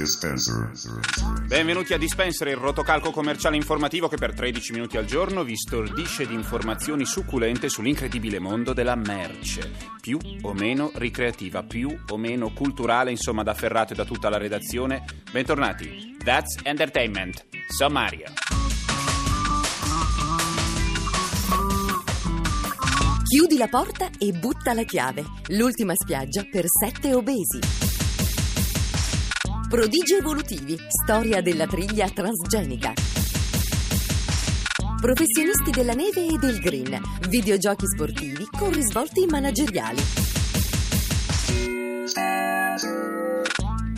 Dispenser. Benvenuti a Dispenser, il rotocalco commerciale informativo che per 13 minuti al giorno vi stordisce di informazioni succulente sull'incredibile mondo della merce, più o meno ricreativa, più o meno culturale, insomma da Ferrato e da tutta la redazione. Bentornati. That's Entertainment. Sommario. Chiudi la porta e butta la chiave. L'ultima spiaggia per sette obesi. Prodigi evolutivi. Storia della triglia transgenica. Professionisti della neve e del green. Videogiochi sportivi con risvolti manageriali.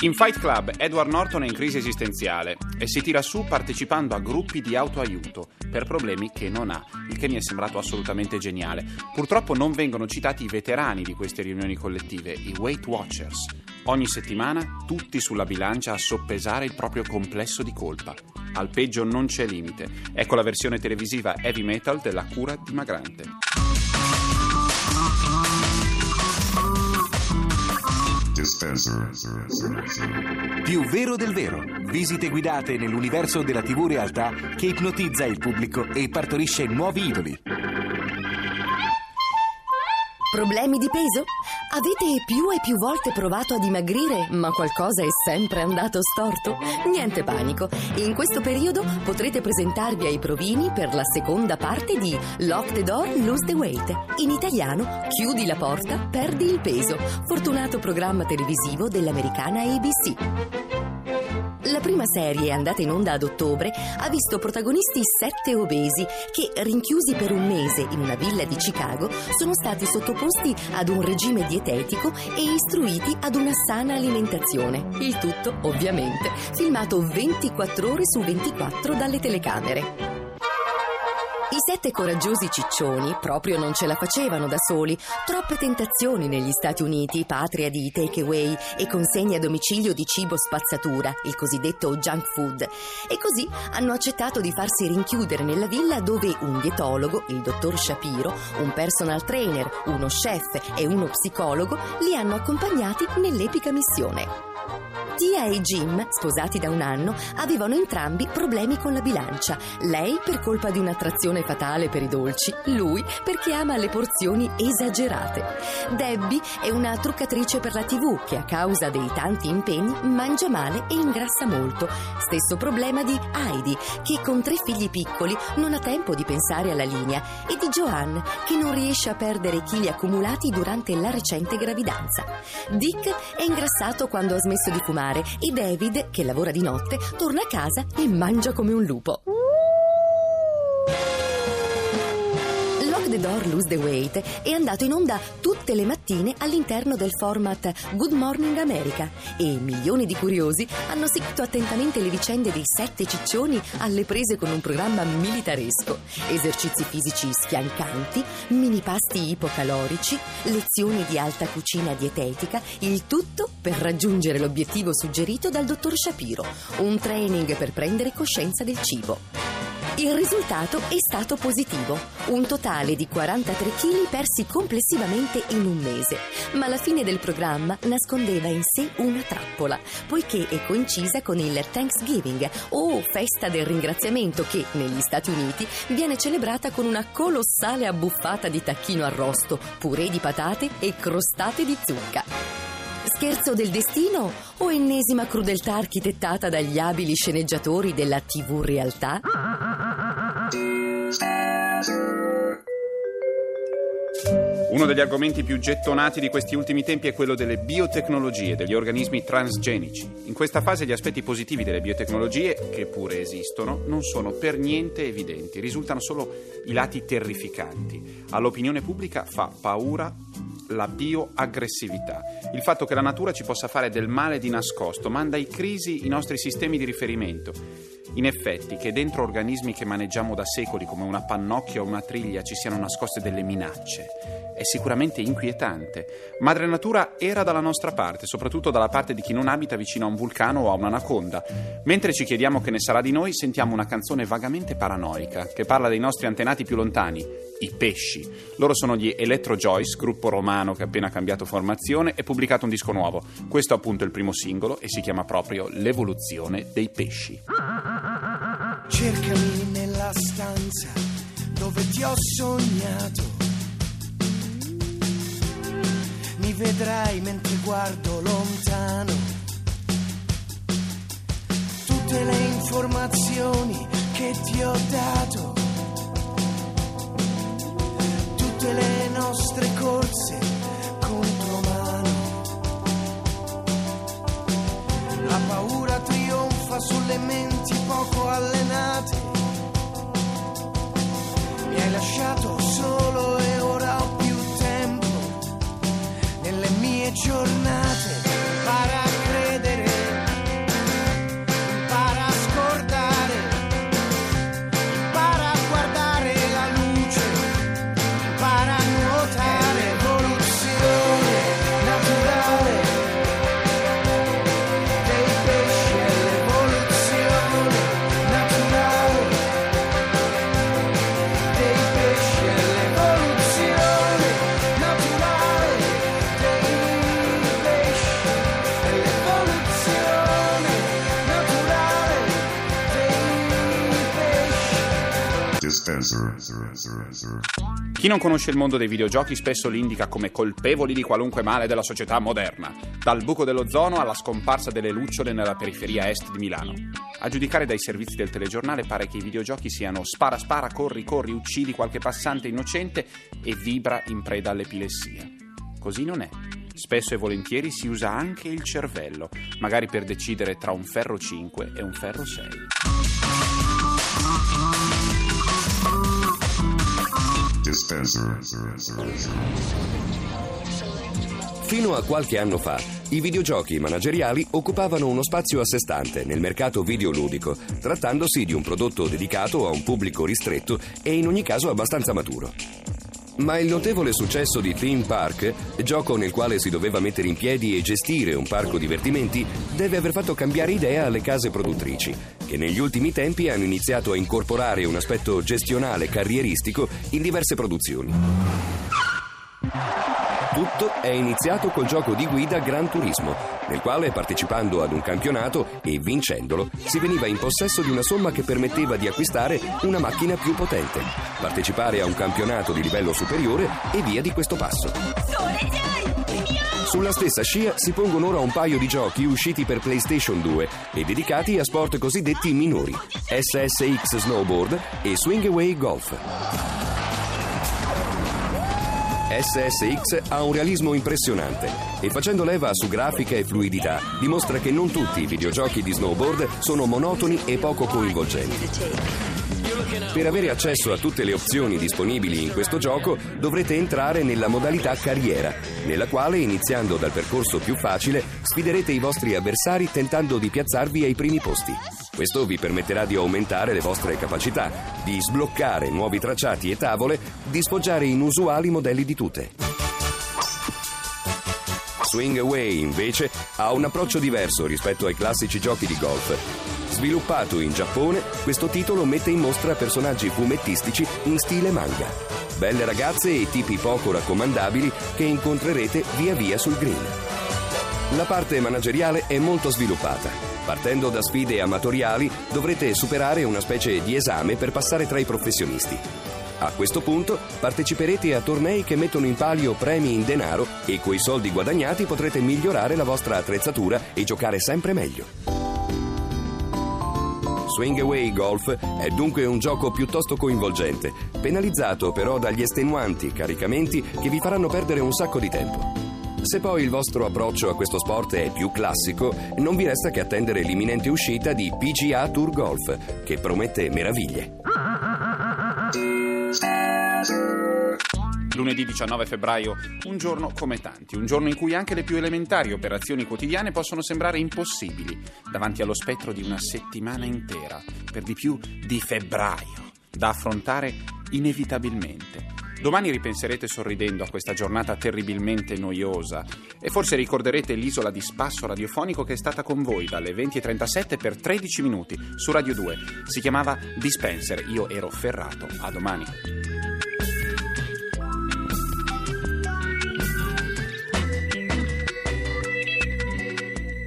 In Fight Club Edward Norton è in crisi esistenziale e si tira su partecipando a gruppi di autoaiuto per problemi che non ha, il che mi è sembrato assolutamente geniale. Purtroppo non vengono citati i veterani di queste riunioni collettive, i Weight Watchers. Ogni settimana tutti sulla bilancia a soppesare il proprio complesso di colpa. Al peggio non c'è limite. Ecco la versione televisiva heavy metal della cura dimagrante. Dispenser. Più vero del vero. Visite guidate nell'universo della TV realtà che ipnotizza il pubblico e partorisce nuovi idoli. Problemi di peso? Avete più e più volte provato a dimagrire, ma qualcosa è sempre andato storto? Niente panico. In questo periodo potrete presentarvi ai provini per la seconda parte di Lock the Door, Lose the Weight. In italiano, Chiudi la porta, perdi il peso. Fortunato programma televisivo dell'americana ABC. La prima serie, andata in onda ad ottobre, ha visto protagonisti sette obesi che, rinchiusi per un mese in una villa di Chicago, sono stati sottoposti ad un regime dietetico e istruiti ad una sana alimentazione. Il tutto, ovviamente, filmato 24 ore su 24 dalle telecamere. I sette coraggiosi ciccioni proprio non ce la facevano da soli. Troppe tentazioni negli Stati Uniti, patria di takeaway e consegne a domicilio di cibo spazzatura, il cosiddetto junk food. E così hanno accettato di farsi rinchiudere nella villa dove un dietologo, il dottor Shapiro, un personal trainer, uno chef e uno psicologo li hanno accompagnati nell'epica missione. Tia e Jim, sposati da un anno, avevano entrambi problemi con la bilancia. Lei per colpa di un'attrazione fatale per i dolci, lui perché ama le porzioni esagerate. Debbie è una truccatrice per la TV che a causa dei tanti impegni mangia male e ingrassa molto. Stesso problema di Heidi, che con tre figli piccoli non ha tempo di pensare alla linea, e di Joanne, che non riesce a perdere i chili accumulati durante la recente gravidanza. Dick è ingrassato quando ha smesso di fumare e David, che lavora di notte, torna a casa e mangia come un lupo. The Door, Lose the Weight è andato in onda tutte le mattine all'interno del format Good Morning America e milioni di curiosi hanno seguito attentamente le vicende dei sette ciccioni alle prese con un programma militaresco, esercizi fisici sfiancanti, mini pasti ipocalorici, lezioni di alta cucina dietetica, il tutto per raggiungere l'obiettivo suggerito dal dottor Shapiro, un training per prendere coscienza del cibo. Il risultato è stato positivo, un totale di 43 kg persi complessivamente in un mese, ma la fine del programma nascondeva in sé una trappola, poiché è coincisa con il Thanksgiving o festa del ringraziamento che negli Stati Uniti viene celebrata con una colossale abbuffata di tacchino arrosto, purè di patate e crostate di zucca. Scherzo del destino o ennesima crudeltà architettata dagli abili sceneggiatori della TV realtà? Uno degli argomenti più gettonati di questi ultimi tempi è quello delle biotecnologie, degli organismi transgenici. In questa fase gli aspetti positivi delle biotecnologie, che pure esistono, non sono per niente evidenti, risultano solo i lati terrificanti. All'opinione pubblica fa paura la bioaggressività. Il fatto che la natura ci possa fare del male di nascosto manda in crisi i nostri sistemi di riferimento In effetti, che dentro organismi che maneggiamo da secoli come una pannocchia o una triglia ci siano nascoste delle minacce è sicuramente inquietante. Madre Natura era dalla nostra parte, soprattutto dalla parte di chi non abita vicino a un vulcano o a un'anaconda. Mentre ci chiediamo che ne sarà di noi, sentiamo una canzone vagamente paranoica che parla dei nostri antenati più lontani, i pesci. Loro sono gli Electro Joyce, gruppo romano che ha appena cambiato formazione e pubblicato un disco nuovo. Questo appunto è il primo singolo e si chiama proprio L'evoluzione dei pesci. Cercami nella stanza dove ti ho sognato. Mi vedrai mentre guardo lontano. Tutte le informazioni che ti ho dato. Tutte le nostre giornata. Chi non conosce il mondo dei videogiochi spesso li indica come colpevoli di qualunque male della società moderna, dal buco dell'ozono alla scomparsa delle lucciole nella periferia est di Milano. A giudicare dai servizi del telegiornale pare che i videogiochi siano spara spara, corri corri, uccidi qualche passante innocente e vibra in preda all'epilessia. Così non è. Spesso e volentieri si usa anche il cervello, magari per decidere tra un ferro 5 e un ferro 6. Dispenser. Fino a qualche anno fa, i videogiochi manageriali occupavano uno spazio a sé stante nel mercato videoludico, trattandosi di un prodotto dedicato a un pubblico ristretto e in ogni caso abbastanza maturo. Ma il notevole successo di Theme Park, gioco nel quale si doveva mettere in piedi e gestire un parco divertimenti, deve aver fatto cambiare idea alle case produttrici, che negli ultimi tempi hanno iniziato a incorporare un aspetto gestionale carrieristico in diverse produzioni. Tutto è iniziato col gioco di guida Gran Turismo, nel quale partecipando ad un campionato e vincendolo si veniva in possesso di una somma che permetteva di acquistare una macchina più potente, partecipare a un campionato di livello superiore e via di questo passo. Sulla stessa scia si pongono ora un paio di giochi usciti per PlayStation 2 e dedicati a sport cosiddetti minori, SSX Snowboard e Swing Away Golf. SSX ha un realismo impressionante e facendo leva su grafica e fluidità dimostra che non tutti i videogiochi di snowboard sono monotoni e poco coinvolgenti. Per avere accesso a tutte le opzioni disponibili in questo gioco dovrete entrare nella modalità carriera, nella quale iniziando dal percorso più facile sfiderete i vostri avversari tentando di piazzarvi ai primi posti. Questo vi permetterà di aumentare le vostre capacità, di sbloccare nuovi tracciati e tavole, di sfoggiare inusuali modelli di tute. Swing Away, invece, ha un approccio diverso rispetto ai classici giochi di golf. Sviluppato in Giappone, questo titolo mette in mostra personaggi fumettistici in stile manga. Belle ragazze e tipi poco raccomandabili che incontrerete via via sul green. La parte manageriale è molto sviluppata. Partendo da sfide amatoriali, dovrete superare una specie di esame per passare tra i professionisti. A questo punto parteciperete a tornei che mettono in palio premi in denaro e coi soldi guadagnati potrete migliorare la vostra attrezzatura e giocare sempre meglio. Swing Away Golf è dunque un gioco piuttosto coinvolgente, penalizzato però dagli estenuanti caricamenti che vi faranno perdere un sacco di tempo. Se poi il vostro approccio a questo sport è più classico, non vi resta che attendere l'imminente uscita di PGA Tour Golf, che promette meraviglie. Lunedì 19 febbraio, un giorno come tanti, un giorno in cui anche le più elementari operazioni quotidiane possono sembrare impossibili davanti allo spettro di una settimana intera, per di più di febbraio, da affrontare inevitabilmente. Domani ripenserete sorridendo a questa giornata terribilmente noiosa e forse ricorderete l'isola di spasso radiofonico che è stata con voi dalle 20.37 per 13 minuti su Radio 2. Si chiamava Dispenser, io ero ferrato. A domani.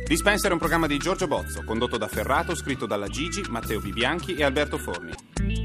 Dispenser è un programma di Giorgio Bozzo, condotto da Ferrato, scritto dalla Gigi, Matteo Bibianchi e Alberto Forni.